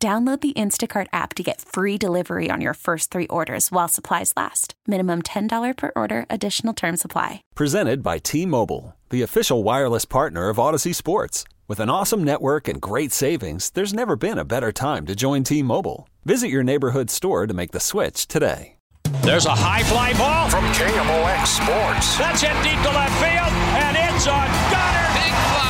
Download the Instacart app to get free delivery on your first three orders while supplies last. Minimum $10 per order, additional term supply. Presented by T Mobile, the official wireless partner of Audacy Sports. With an awesome network and great savings, there's never been a better time to join T Mobile. Visit your neighborhood store to make the switch today. There's a high fly ball from KMOX Sports. That's hit deep to left field, and it's on Goddard. Big fly,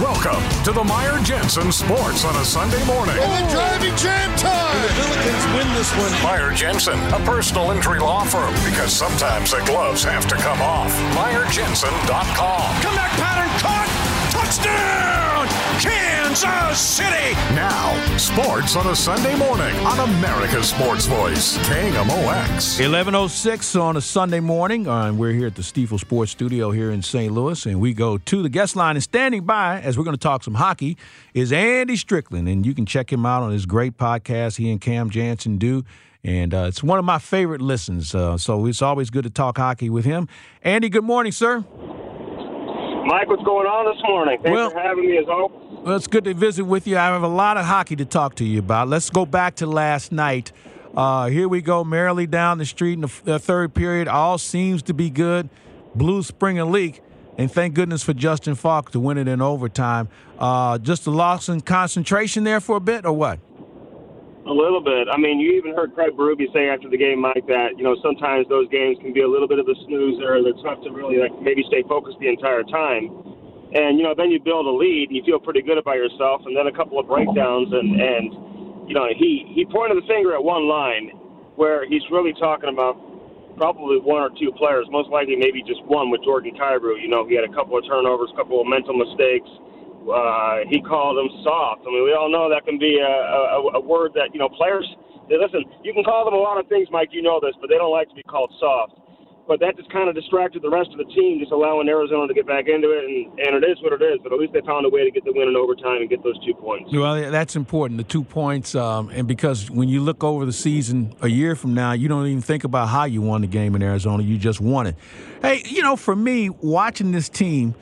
Welcome to the Meyer Jensen Sports on a Sunday morning. And the driving jam time. And the Billikens win this one. Meyer Jensen, a personal injury law firm, because sometimes the gloves have to come off. MeyerJensen.com. Comeback pattern caught. Touchdown, Kansas City. Now, sports on a Sunday morning on America's Sports Voice, KMOX. 1106 on a Sunday morning. And we're here at the Stifel Sports Studio here in St. Louis. And we go to the guest line and standing by as we're going to talk some hockey is Andy Strickland. And you can check him out on his great podcast he and Cam Janssen do. And uh, it's one of my favorite listens. Uh, so it's always good to talk hockey with him. Andy, good morning, sir. Mike, what's going on this morning? Thanks Well- for having me as always. Well, it's good to visit with you. I have a lot of hockey to talk to you about. Let's go back to last night. Uh, here we go, merrily down the street in the, the third period. All seems to be good. Blue spring a leak, and thank goodness for Justin Faulk to win it in overtime. Uh, just a loss in concentration there for a bit, or what? A little bit. I mean, you even heard Craig Berube say after the game, Mike, that you know sometimes those games can be a little bit of a snoozer. That's tough to really like maybe stay focused the entire time. And you know, then you build a lead and you feel pretty good about yourself. And then a couple of breakdowns, and and you know, he he pointed the finger at one line where he's really talking about probably one or two players, most likely maybe just one with Jordan Kyrou. You know, he had a couple of turnovers, a couple of mental mistakes. Uh, he called them soft. I mean, we all know that can be a, a, a word that, you know, players, they, listen, you can call them a lot of things, Mike, you know this, but they don't like to be called soft. But that just kind of distracted the rest of the team, just allowing Arizona to get back into it, and, and it is what it is. But at least they found a way to get the win in overtime and get those two points. Well, that's important, the two points. Um, and because when you look over the season a year from now, you don't even think about how you won the game in Arizona. You just won it. Hey, you know, for me, watching this team,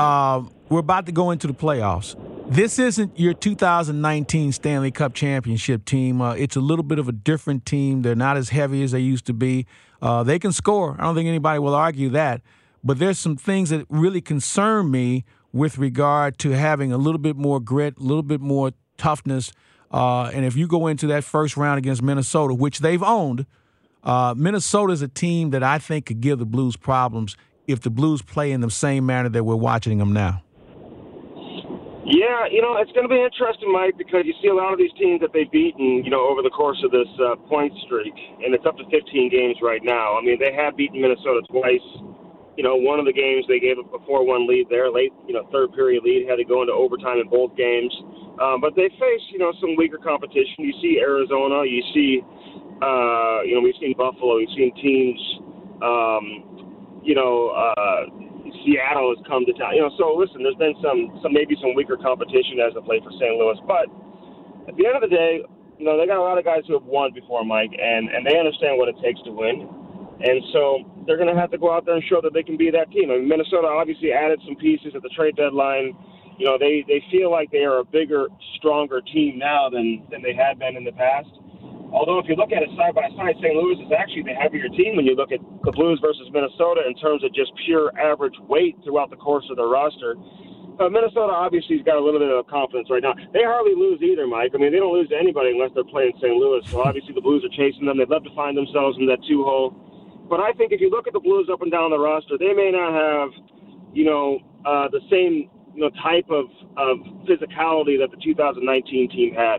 uh, we're about to go into the playoffs. This isn't your 2019 Stanley Cup championship team. Uh, it's a little bit of a different team. They're not as heavy as they used to be. Uh, they can score. I don't think anybody will argue that. But there's some things that really concern me with regard to having a little bit more grit, a little bit more toughness. Uh, and if you go into that first round against Minnesota, which they've owned, uh, Minnesota is a team that I think could give the Blues problems if the Blues play in the same manner that we're watching them now. Yeah, you know, it's going to be interesting, Mike, because you see a lot of these teams that they've beaten, you know, over the course of this uh, point streak, and it's up to 15 games right now. I mean, they have beaten Minnesota twice. You know, one of the games they gave up a 4-1 lead there, late, you know, third period lead, had to go into overtime in both games. Um, but they face, you know, some weaker competition. You see Arizona, you see, uh, you know, we've seen Buffalo, we've seen teams, um, you know, uh, Seattle has come to town. You know, so listen, there's been some, some maybe some weaker competition as of late for St. Louis, but at the end of the day, you know, they got a lot of guys who have won before, Mike, and and they understand what it takes to win, and so they're going to have to go out there and show that they can be that team. I mean, Minnesota obviously added some pieces at the trade deadline. You know, they they feel like they are a bigger, stronger team now than than they had been in the past. Although if you look at it side by side, St. Louis is actually the heavier team when you look at the Blues versus Minnesota in terms of just pure average weight throughout the course of their roster. But Minnesota obviously has got a little bit of confidence right now. They hardly lose either, Mike. I mean, they don't lose to anybody unless they're playing St. Louis. So obviously the Blues are chasing them. They'd love to find themselves in that two hole. But I think if you look at the Blues up and down the roster, they may not have, you know, uh, the same you know type of of physicality that the 2019 team had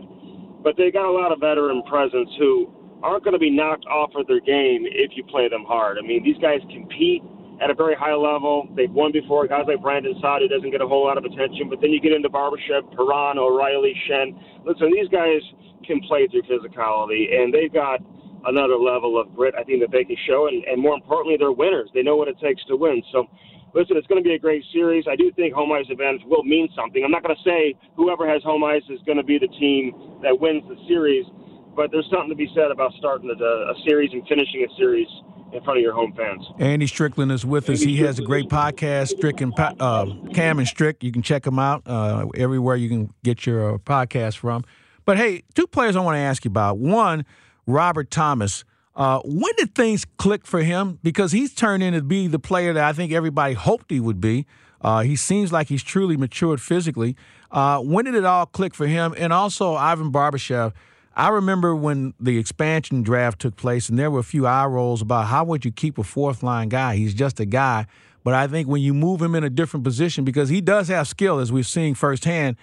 but they got a lot of veteran presence who aren't going to be knocked off of their game if you play them hard. I mean, these guys compete. at a very high level. They've won before. Guys like Brandon Saad, who doesn't get a whole lot of attention. But then you get into Barbashev, Perron, O'Reilly, Schenn. Listen, these guys can play through physicality, and they've got another level of grit I think that they can show. And, and more importantly, they're winners. They know what it takes to win. So, listen, it's going to be a great series. I do think home ice advantage will mean something. I'm not going to say whoever has home ice is going to be the team that wins the series, but there's something to be said about starting a, a series and finishing a series – in front of your home fans. Andy Strickland is with us. He has a great podcast, Strick and uh, Cam and Strick. You can check him out uh, everywhere you can get your uh, podcast from. But hey, two players I want to ask you about. One, Robert Thomas. Uh, when did things click for him? Because he's turned into be the player that I think everybody hoped he would be. Uh, he seems like he's truly matured physically. Uh, when did it all click for him? And also Ivan Barbashev. I remember when the expansion draft took place, and there were a few eye rolls about how would you keep a fourth line guy? He's just a guy. But I think when you move him in a different position, because he does have skill, as we've seen firsthand,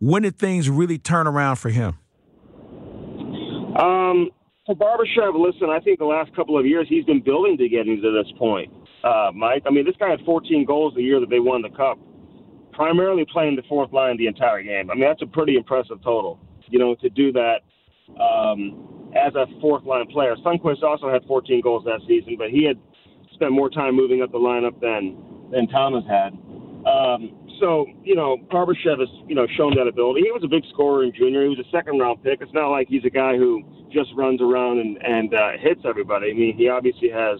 when did things really turn around for him? Um, for Barbashev, listen, I think the last couple of years he's been building to getting to this point, uh, Mike. I mean, this guy had 14 goals the year that they won the Cup, primarily playing the fourth line the entire game. I mean, that's a pretty impressive total, you know, to do that um, as a fourth line player. Sundqvist also had 14 goals that season, but he had spent more time moving up the lineup than than Thomas had. Um, so you know, Barbashev has you know shown that ability. He was a big scorer in junior. He was a second round pick. It's not like he's a guy who just runs around and and uh, hits everybody. I mean, he obviously has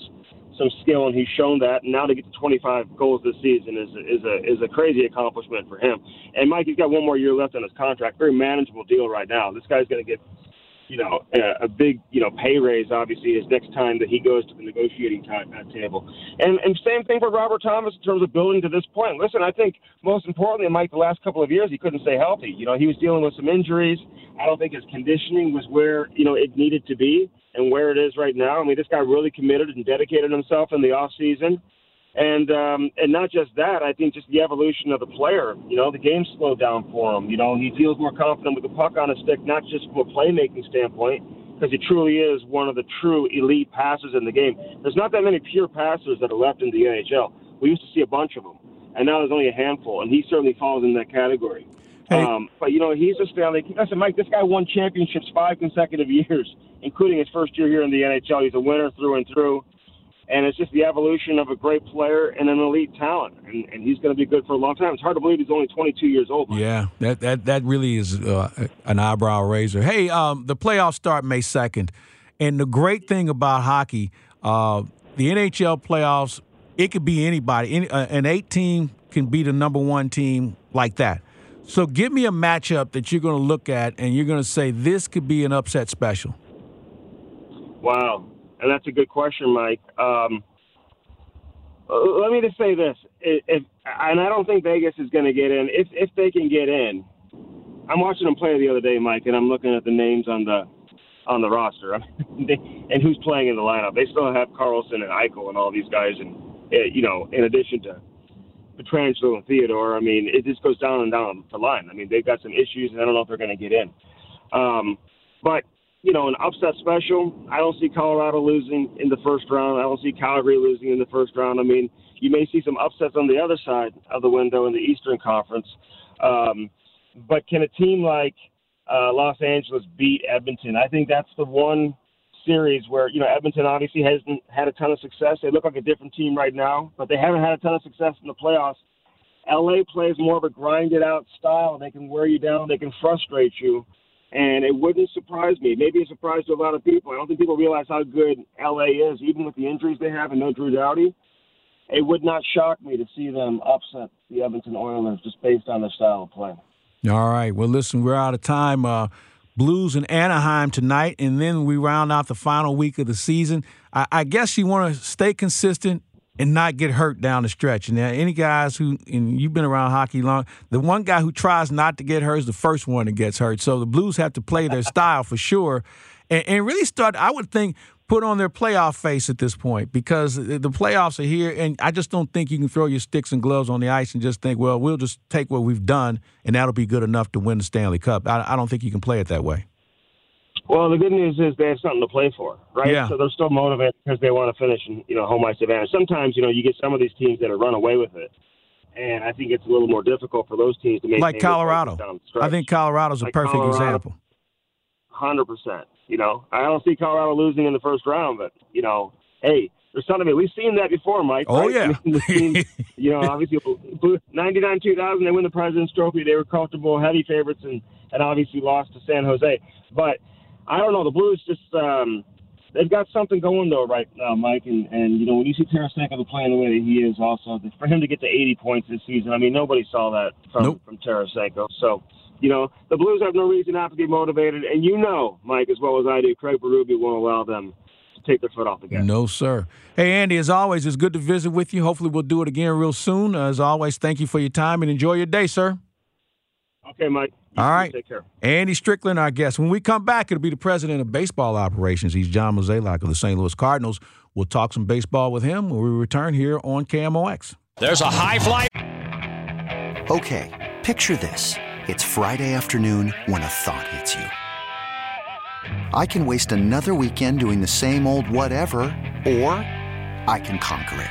some skill, and he's shown that. And now to get to 25 goals this season is is a is a crazy accomplishment for him. And Mike, he's got one more year left on his contract. Very manageable deal right now. This guy's going to get you know, a, big, you know, pay raise obviously is next time that he goes to the negotiating uh, table. And and same thing for Robert Thomas in terms of building to this point. Listen, I think most importantly, Mike, the last couple of years he couldn't stay healthy. You know, he was dealing with some injuries. I don't think his conditioning was where you know it needed to be and where it is right now. I mean, this guy really committed and dedicated himself in the off season. And um, and not just that, I think just the evolution of the player. You know, the game slowed down for him. You know, he feels more confident with the puck on his stick, not just from a playmaking standpoint, because he truly is one of the true elite passers in the game. There's not that many pure passers that are left in the NHL. We used to see a bunch of them, and now there's only a handful, and he certainly falls in that category. Hey. Um, but you know, he's a Stanley. Listen, Mike, this guy won championships five consecutive years, including his first year here in the NHL. He's a winner through and through and it's just the evolution of a great player and an elite talent, and, and he's going to be good for a long time. It's hard to believe he's only 22 years old. Yeah, that that that really is uh, an eyebrow raiser. Hey, um, the playoffs start May 2nd, and the great thing about hockey, uh, the NHL playoffs, it could be anybody. Any, uh, an eight team can be the number one team like that. So give me a matchup that you're going to look at, and you're going to say this could be an upset special. Wow, and that's a good question, Mike. Um, let me just say this: if, and I don't think Vegas is going to get in. If if they can get in, I'm watching them play the other day, Mike, and I'm looking at the names on the on the roster and who's playing in the lineup. They still have Karlsson and Eichel and all these guys, and eh, you know, in addition to Pietrangelo and Theodore. I mean, it just goes down and down the line. I mean, they've got some issues, and I don't know if they're going to get in. Um, but you know, an upset special. I don't see Colorado losing in the first round. I don't see Calgary losing in the first round. I mean, you may see some upsets on the other side of the window in the Eastern Conference. Um, but can a team like uh, Los Angeles beat Edmonton? I think that's the one series where, you know, Edmonton obviously hasn't had a ton of success. They look like a different team right now, but they haven't had a ton of success in the playoffs. LA plays more of a grinded out style. They can wear you down, they can frustrate you and it wouldn't surprise me. Maybe a surprise to a lot of people. I don't think people realize how good LA is, even with the injuries they have and no Drew Doughty. It would not shock me to see them upset the Edmonton Oilers just based on their style of play. All right. Well, listen, we're out of time. Uh, Blues in Anaheim tonight, and then we round out the final week of the season. I, I guess you want to stay consistent and not get hurt down the stretch. And any guys who, and you've been around hockey long, the one guy who tries not to get hurt is the first one that gets hurt. So the Blues have to play their style for sure, and, and really start. I would think put on their playoff face at this point because the playoffs are here, and I just don't think you can throw your sticks and gloves on the ice and just think, well, we'll just take what we've done and that'll be good enough to win the Stanley Cup. I, I don't think you can play it that way. Well, the good news is they have something to play for, right? Yeah. So they're still motivated because they want to finish in, you know, home ice advantage. Sometimes, you know, you get some of these teams that are run away with it. And I think it's a little more difficult for those teams to make Like Colorado. I think Colorado's a Like perfect Colorado. example. Hundred percent. You know, I don't see Colorado losing in the first round, but you know, hey, there's something. We've seen that before, Mike. Oh, right? yeah. I mean, the you know, obviously, '99, 2000, they win the President's Trophy. They were comfortable, heavy favorites, and and obviously lost to San Jose. But I don't know. The Blues just um, they've got something going though right now, Mike. And and you know, when you see Tarasenko playing the way that he is, also for him to get to 80 points this season, I mean, nobody saw that from Nope. from Tarasenko. So. You know, the Blues have no reason not to be motivated, and you know, Mike, as well as I do, Craig Berube won't allow them to take their foot off the gas. No, sir. Hey, Andy, as always, it's good to visit with you. Hopefully, we'll do it again real soon. As always, thank you for your time and enjoy your day, sir. Okay, Mike. You All too. right. Take care. Andy Strickland, our guest. When we come back, it'll be the president of baseball operations. He's John Mozeliak of the St. Louis Cardinals. We'll talk some baseball with him when we return here on KMOX. There's a high fly. Okay, picture this. It's Friday afternoon when a thought hits you. I can waste another weekend doing the same old whatever, or I can conquer it.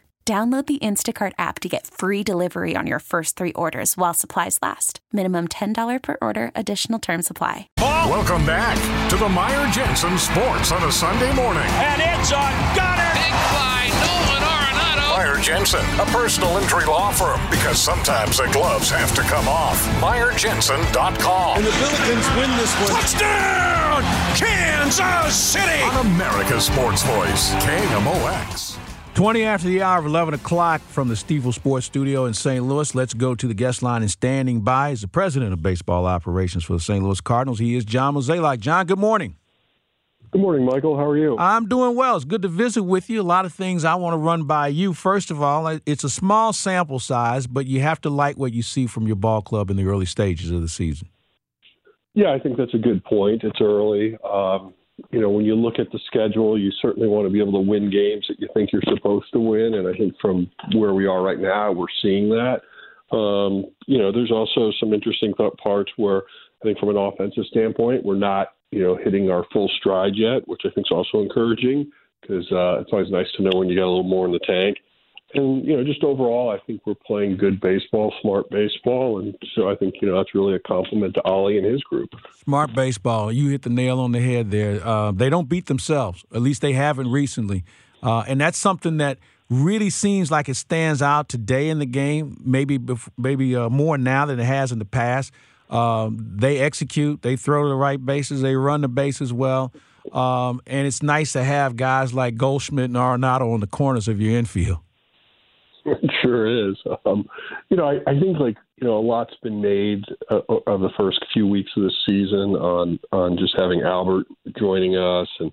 Download the Instacart app to get free delivery on your first three orders while supplies last. Minimum $10 per order, additional term supply. Welcome back to the Meyer Jensen Sports on a Sunday morning. And it's on Gunner. Big fly, Nolan Arenado. Meyer Jensen, a personal injury law firm, because sometimes the gloves have to come off. MeyerJensen.com. And the Billikens win this one. Touchdown, Kansas City. On America's Sports Voice, KMOX. 20 after the hour of 11 o'clock from the Stifel Sports Studio in St. Louis. Let's go to the guest line and standing by is the president of baseball operations for the St. Louis Cardinals. He is John Mozeliak. John, good morning. Good morning, Michael. How are you? I'm doing well. It's good to visit with you. A lot of things I want to run by you. First of all, it's a small sample size, but you have to like what you see from your ball club in the early stages of the season. Yeah, I think that's a good point. It's early. Um, you know, when you look at the schedule, you certainly want to be able to win games that you think you're supposed to win. And I think from where we are right now, we're seeing that. Um, you know, there's also some interesting thought parts where I think from an offensive standpoint, we're not, you know, hitting our full stride yet, which I think is also encouraging because uh, it's always nice to know when you got a little more in the tank. And, you know, just overall, I think we're playing good baseball, smart baseball. And so I think, you know, that's really a compliment to Ollie and his group. Smart baseball. You hit the nail on the head there. Uh, they don't beat themselves. At least they haven't recently. Uh, and that's something that really seems like it stands out today in the game, maybe maybe uh, more now than it has in the past. Um, they execute, they throw to the right bases, they run the bases well. Um, and it's nice to have guys like Goldschmidt and Arenado on the corners of your infield. It sure is. Um, you know, I, I think like you know, a lot's been made uh, of the first few weeks of the season on on just having Albert joining us and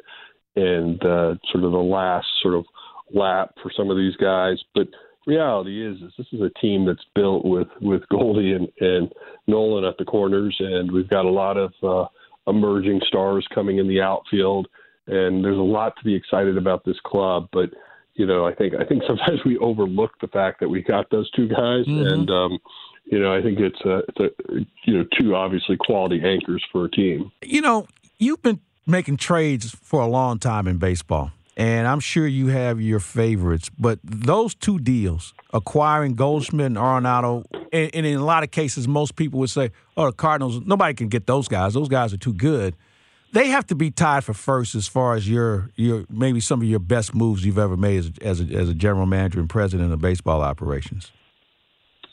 and uh, sort of the last sort of lap for some of these guys. But reality is, is this is a team that's built with with Goldie and and Nolan at the corners, and we've got a lot of uh, emerging stars coming in the outfield, and there's a lot to be excited about this club. But you know, I think I think sometimes we overlook the fact that we got those two guys, mm-hmm. and um, you know, I think it's a, it's a you know two obviously quality anchors for a team. You know, you've been making trades for a long time in baseball, and I'm sure you have your favorites. But those two deals, acquiring Goldschmidt and Arenado, and, and in a lot of cases, most people would say, "Oh, the Cardinals, nobody can get those guys. Those guys are too good." They have to be tied for first as far as your your maybe some of your best moves you've ever made as, as a, as a general manager and president of baseball operations.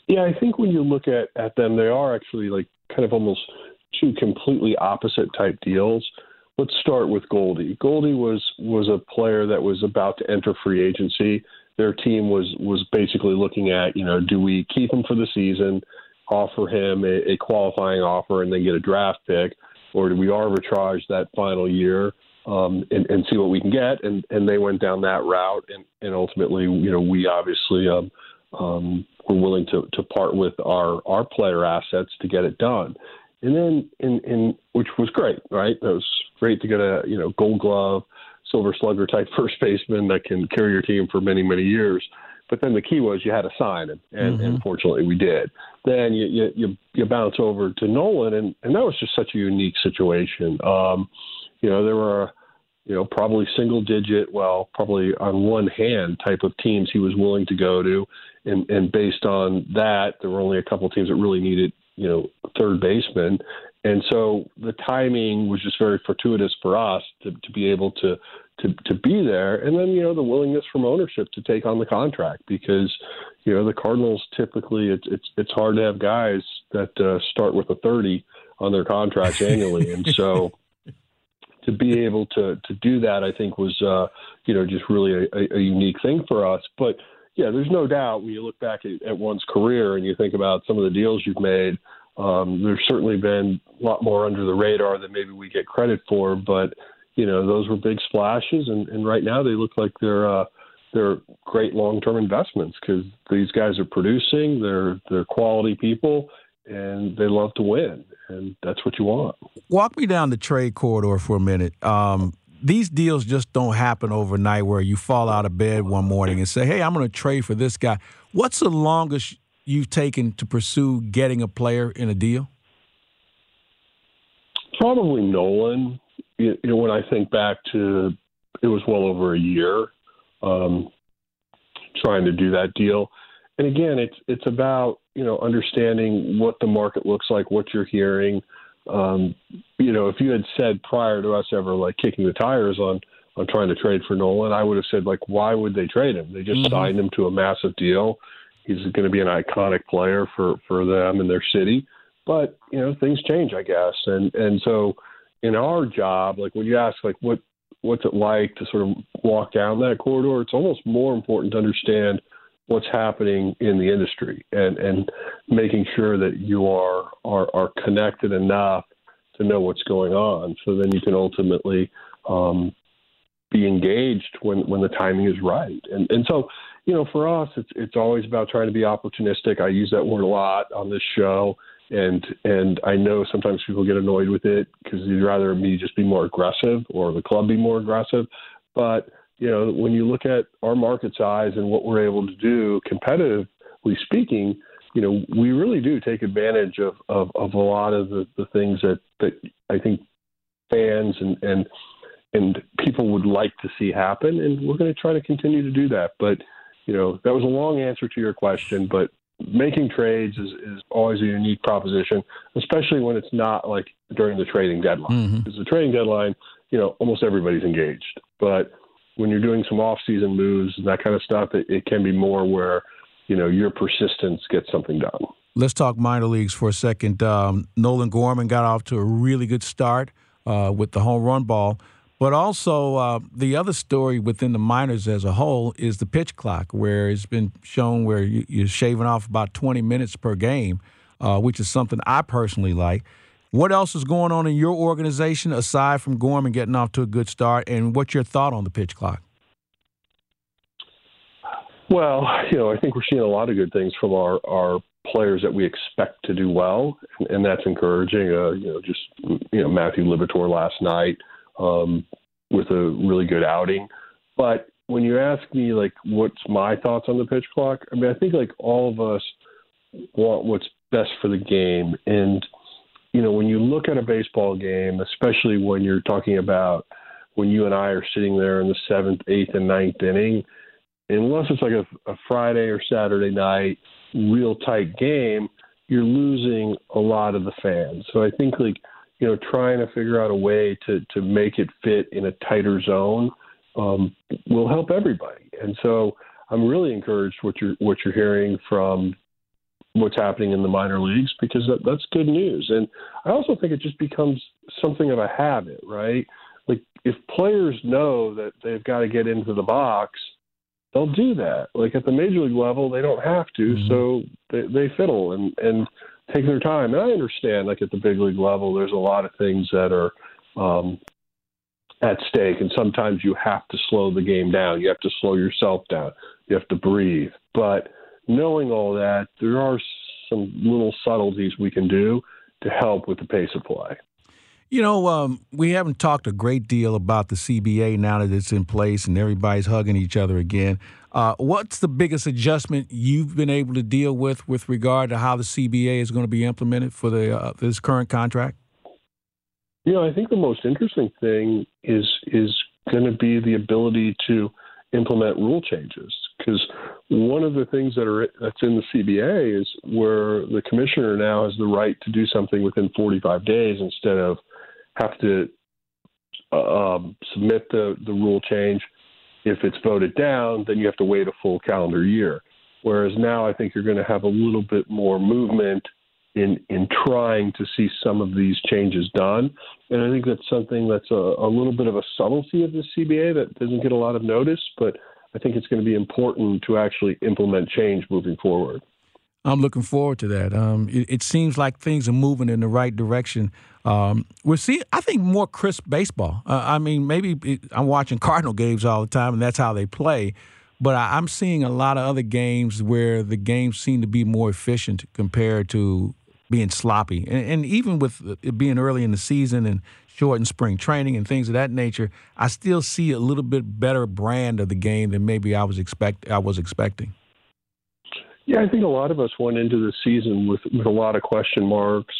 Yeah, I think when you look at, at them, they are actually like kind of almost two completely opposite type deals. Let's start with Goldie. Goldie was was a player that was about to enter free agency. Their team was was basically looking at, you know, do we keep him for the season, offer him a, a qualifying offer, and then get a draft pick, or do we arbitrage that final year um, and, and see what we can get? And and they went down that route, and and ultimately, you know, we obviously um, um, were willing to, to part with our, our player assets to get it done. And then, in, in which was great, right? That was great to get a you know Gold Glove, Silver Slugger type first baseman that can carry your team for many many years. But then the key was you had to sign him, and, mm-hmm. and fortunately we did. Then you, you you you bounce over to Nolan, and and that was just such a unique situation. Um, you know, there were you know, probably single digit, well, probably on one hand type of teams he was willing to go to. And, and based on that, there were only a couple of teams that really needed, you know, third baseman. And so the timing was just very fortuitous for us to, to be able to, to, to be there. And then, you know, the willingness from ownership to take on the contract because, you know, the Cardinals typically, it's, it's, it's hard to have guys that uh, start with a 30 on their contracts annually. and so, to be able to to do that, I think was uh, you know just really a, a, unique thing for us. But yeah, there's no doubt when you look back at, at one's career and you think about some of the deals you've made, um, there's certainly been a lot more under the radar than maybe we get credit for. But you know those were big splashes, and, and right now they look like they're uh, they're great long-term investments because these guys are producing, they're they're quality people, and they love to win and that's what you want. Walk me down the trade corridor for a minute. Um, these deals just don't happen overnight where you fall out of bed one morning and say, hey, I'm going to trade for this guy. What's the longest you've taken to pursue getting a player in a deal? Probably Nolan. You know, when I think back to it was well over a year um, trying to do that deal. And again, it's it's about you know, understanding what the market looks like, what you're hearing. Um, you know, if you had said prior to us ever like kicking the tires on on trying to trade for Nolan, I would have said like, why would they trade him? They just mm-hmm. signed him to a massive deal. He's going to be an iconic player for for them and their city. But you know, things change, I guess, and and so in our job, like when you ask like what what's it like to sort of walk down that corridor, it's almost more important to understand what's happening in the industry and, and making sure that you are, are, are connected enough to know what's going on. So then you can ultimately um, be engaged when, when the timing is right. And, and so, you know, for us, it's, it's always about trying to be opportunistic. I use that word a lot on this show. And and I know sometimes people get annoyed with it because you'd rather me just be more aggressive or the club be more aggressive. But you know, when you look at our market size and what we're able to do competitively speaking, you know, we really do take advantage of, of, of a lot of the, the things that, that I think fans and, and and people would like to see happen, and we're going to try to continue to do that. But you know, that was a long answer to your question, but making trades is, is always a unique proposition, especially when it's not like during the trading deadline. Mm-hmm. Because the trading deadline, you know, almost everybody's engaged, but when you're doing some off-season moves and that kind of stuff, it, it can be more where you know your persistence gets something done. Let's talk minor leagues for a second. Um, Nolan Gorman got off to a really good start uh, with the home run ball. But also, uh, the other story within the minors as a whole is the pitch clock, where it's been shown where you, are shaving off about 20 minutes per game. uh, which is something I personally like. What else is going on in your organization aside from Gorman getting off to a good start? And what's your thought on the pitch clock? Well, you know, I think we're seeing a lot of good things from our, our players that we expect to do well, and that's encouraging. Uh, you know, just you know Matthew Liberatore last night um, with a really good outing. But when you ask me like what's my thoughts on the pitch clock, I mean, I think like all of us want what's best for the game, and you know, when you look at a baseball game, especially when you're talking about when you and I are sitting there in the seventh, eighth, and ninth inning unless it's like a, a Friday or Saturday night real tight game, you're losing a lot of the fans. So I think like you know trying to figure out a way to to make it fit in a tighter zone um, will help everybody. And so I'm really encouraged what you're what you're hearing from what's happening in the minor leagues because that, that's good news. And I also think it just becomes something of a habit, right? Like if players know that they've got to get into the box – they'll do that. Like at the major league level, they don't have to, mm-hmm. so they, they fiddle and and take their time. And I understand, like at the big league level, there's a lot of things that are um, at stake, and sometimes you have to slow the game down. You have to slow yourself down. You have to breathe. But knowing all that, there are some little subtleties we can do to help with the pace of play. You know, um, we haven't talked a great deal about the CBA now that it's in place and everybody's hugging each other again. Uh, what's the biggest adjustment you've been able to deal with with regard to how the CBA is going to be implemented for the uh, this current contract? You know, I think the most interesting thing is is going to be the ability to implement rule changes because one of the things that are that's in the CBA is where the commissioner now has the right to do something within 45 days instead of have to uh, um, submit the, the rule change. If it's voted down, then you have to wait a full calendar year. Whereas now I think you're going to have a little bit more movement in in trying to see some of these changes done. And I think that's something that's a, a little bit of a subtlety of the CBA that doesn't get a lot of notice, but I think it's going to be important to actually implement change moving forward. I'm looking forward to that. Um, it, it, seems like things are moving in the right direction. Um, we're seeing, I think, more crisp baseball. Uh, I mean, maybe it, I'm watching Cardinal games all the time, and that's how they play. But I, I'm seeing a lot of other games where the games seem to be more efficient compared to being sloppy. And, and even with it being early in the season and short shortened spring training and things of that nature, I still see a little bit better brand of the game than maybe I was expect I was expecting. Yeah, I think a lot of us went into the season with, with a lot of question marks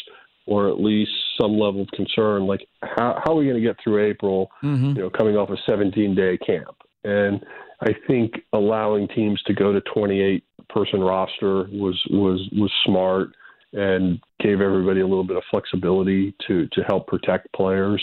or at least some level of concern. Like, how, how are we going to get through April, mm-hmm. you know, coming off a 17 day camp? And I think allowing teams to go to 28 person roster was, was, was smart and gave everybody a little bit of flexibility to, to help protect players.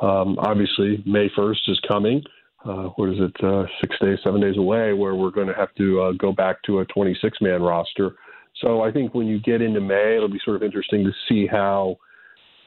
Um, obviously, May 1st is coming uh, what is it, uh, six days, seven days away, where we're going to have to uh, go back to a 26 man roster. So I think when you get into May, it'll be sort of interesting to see how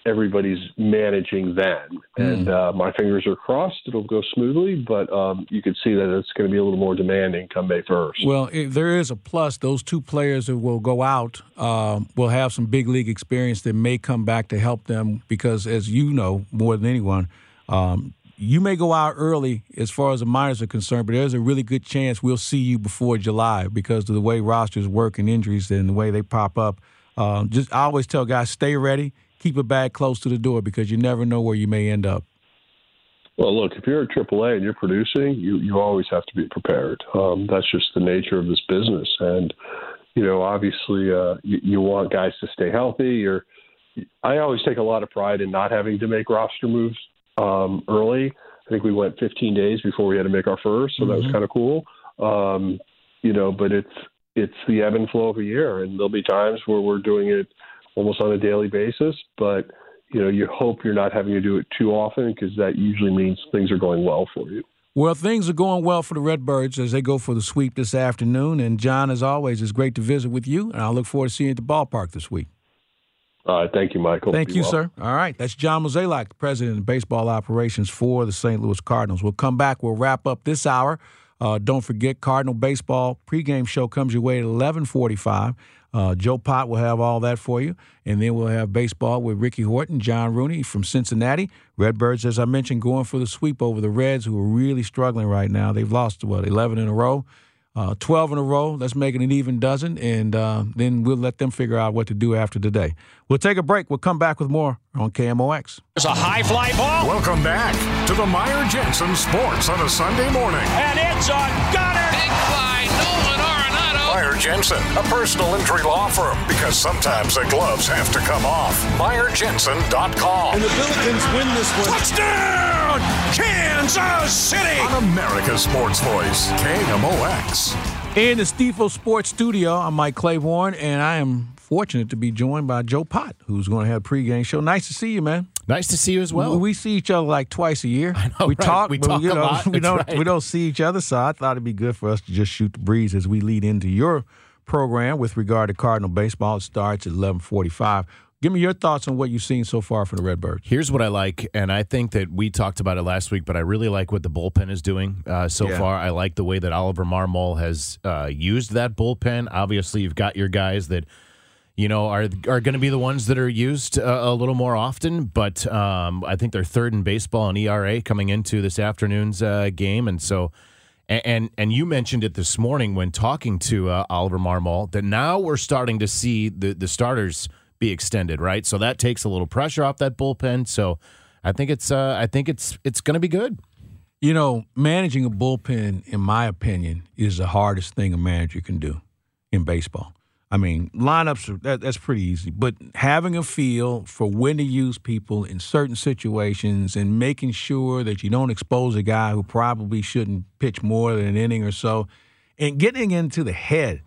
everybody's managing then. Mm. And uh, my fingers are crossed; it'll go smoothly. But um, you could see that it's going to be a little more demanding come May first. Well, there is a plus. Those two players that will go out uh, will have some big league experience that may come back to help them because, as you know more than anyone. Um, you may go out early as far as the minors are concerned, but there's a really good chance we'll see you before July because of the way rosters work and injuries and the way they pop up. Um, just I always tell guys, stay ready, keep a bag close to the door because you never know where you may end up. Well, look, if you're at AAA and you're producing, you you always have to be prepared. Um, that's just the nature of this business, and you know, obviously, uh, you, you want guys to stay healthy. Or I always take a lot of pride in not having to make roster moves um, early. I think we went 15 days before we had to make our first, so mm-hmm. that was mm-hmm. kind of cool. Um, you know, but it's it's the ebb and flow of a year, and there'll be times where we're doing it almost on a daily basis. But you know, you hope you're not having to do it too often because that usually means things are going well for you. Well, things are going well for the Redbirds as they go for the sweep this afternoon. And John, as always, it's great to visit with you, and I look forward to seeing you at the ballpark this week. All right. Thank you, Michael. Thank Be you, well. sir. All right. That's John Mozeliak, the president of baseball operations for the St. Louis Cardinals. We'll come back. We'll wrap up this hour. Uh, don't forget, Cardinal baseball pregame show comes your way at 11:45. Uh, Joe Pott will have all that for you. And then we'll have baseball with Ricky Horton, John Rooney from Cincinnati. Redbirds, as I mentioned, going for the sweep over the Reds, who are really struggling right now. They've lost, what, 11 in a row? Uh, 12 in a row. Let's make it an even dozen, and uh, then we'll let them figure out what to do after today. We'll take a break. We'll come back with more on KMOX. There's a high fly ball. Welcome back to the Meyer Jensen Sports on a Sunday morning. And it's a gunner. Big fly, Nolan Arenado. Meyer Jensen, a personal injury law firm, because sometimes the gloves have to come off. MeyerJensen.com. And the Billikens win this one. Touchdown, Kansas City. On America's Sports Voice, KMOX. In the Stifel Sports Studio, I'm Mike Claiborne, and I am fortunate to be joined by Joe Pott, who's going to have a pregame show. Nice to see you, man. Nice to see you as well. We, see each other like twice a year. I know, we right? talk, We but talk you a lot. we don't right. we don't see each other. So I thought it'd be good for us to just shoot the breeze as we lead into your program with regard to Cardinal baseball. It starts at 11:45. Give me your thoughts on what you've seen so far from the Redbirds. Here's what I like, and I think that we talked about it last week, but I really like what the bullpen is doing uh, so Yeah. far. I like the way that Oliver Marmol has uh, used that bullpen. Obviously, you've got your guys that you know are are going to be the ones that are used uh, a little more often, but um, I think they're third in baseball in ERA coming into this afternoon's uh, game, and so. And and you mentioned it this morning when talking to uh, Oliver Marmol that now we're starting to see the the starters be extended, right? So that takes a little pressure off that bullpen. So I think it's uh, I think it's it's going to be good. You know, managing a bullpen, in my opinion, is the hardest thing a manager can do in baseball. I mean, lineups are that, that's pretty easy, but having a feel for when to use people in certain situations and making sure that you don't expose a guy who probably shouldn't pitch more than an inning or so, and getting into the head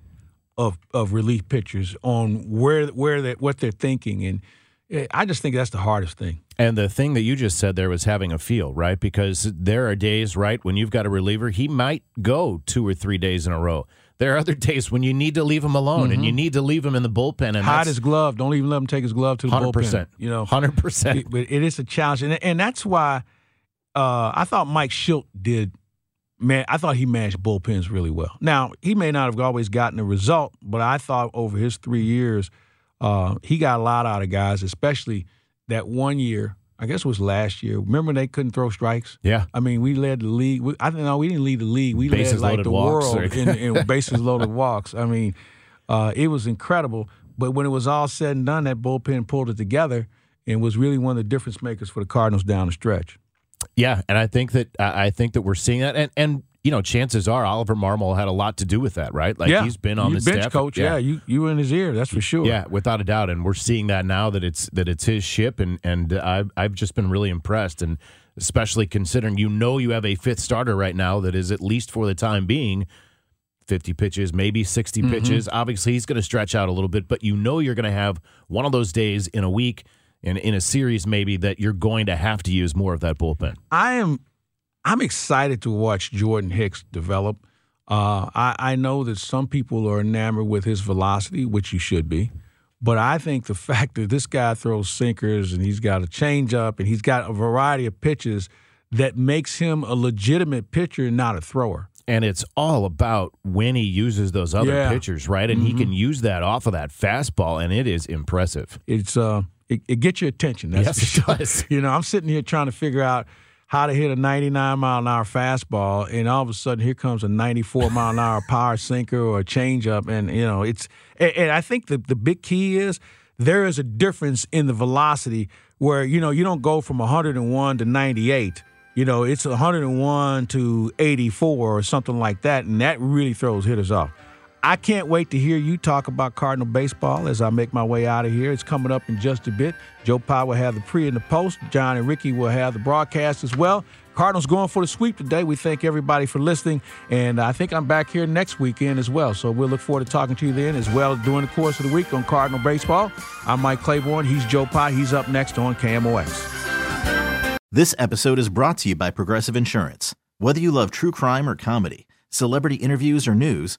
of of relief pitchers on where where they, what they're thinking, and eh, I just think that's the hardest thing. And the thing that you just said there was having a feel, right? Because there are days, right, when you've got a reliever, he might go two or three days in a row. There are other days when you need to leave him alone and you need to leave him in the bullpen. And Hide his glove. Don't even let him take his glove to the 100%. bullpen. You know, hundred percent. But it is a challenge, and and that's why uh, I thought Mike Shildt did. Man, I thought he managed bullpens really well. Now he may not have always gotten the result, but I thought over his three years, uh, he got a lot out of guys, especially that one year. I guess it was last year. Remember they couldn't throw strikes. Yeah. I mean, we led the league. We, I don't know. We didn't lead the league. We Bases led like the walks, world in, in bases loaded walks. I mean, uh, it was incredible. But when it was all said and done, that bullpen pulled it together and was really one of the difference makers for the Cardinals down the stretch. Yeah, and I think that I I think that we're seeing that, and and you know, chances are Oliver Marmol had a lot to do with that, right? Like yeah, he's been on you the bench staff. coach. Yeah. you you were in his ear. That's for sure. Yeah, without a doubt, and we're seeing that now that it's that it's his ship, and and I've I've just been really impressed, and especially considering you know you have a fifth starter right now that is at least for the time being. 50 pitches, maybe 60 Mm-hmm. pitches. Obviously, he's going to stretch out a little bit, but you know you're going to have one of those days in a week and in a series maybe that you're going to have to use more of that bullpen. I am I'm excited to watch Jordan Hicks develop. Uh, I, I know that some people are enamored with his velocity, which you should be. But I think the fact that this guy throws sinkers and he's got a changeup and he's got a variety of pitches that makes him a legitimate pitcher, and not a thrower. And it's all about when he uses those other Yeah. pitchers, right? And he can use that off of that fastball, and it is impressive. It's uh, it, it gets your attention. That's Yes, it does. You know, I'm sitting here trying to figure out how to hit a 99 mile an hour fastball, and all of a sudden here comes a 94 mile an hour power sinker or a changeup, and you know it's. And, and I think the the big key is there is a difference in the velocity where you know you don't go from 101 to 98. You know, it's 101 to 84 or something like that, and that really throws hitters off. I can't wait to hear you talk about Cardinal baseball as I make my way out of here. It's coming up in just a bit. Joe Pye will have the pre and the post. John and Ricky will have the broadcast as well. Cardinals going for the sweep today. We thank everybody for listening, and I think I'm back here next weekend as well. So we'll look forward to talking to you then, as well during the course of the week on Cardinal baseball. I'm Mike Claiborne. He's Joe Pye. He's up next on KMOX. This episode is brought to you by Progressive Insurance. Whether you love true crime or comedy, celebrity interviews or news,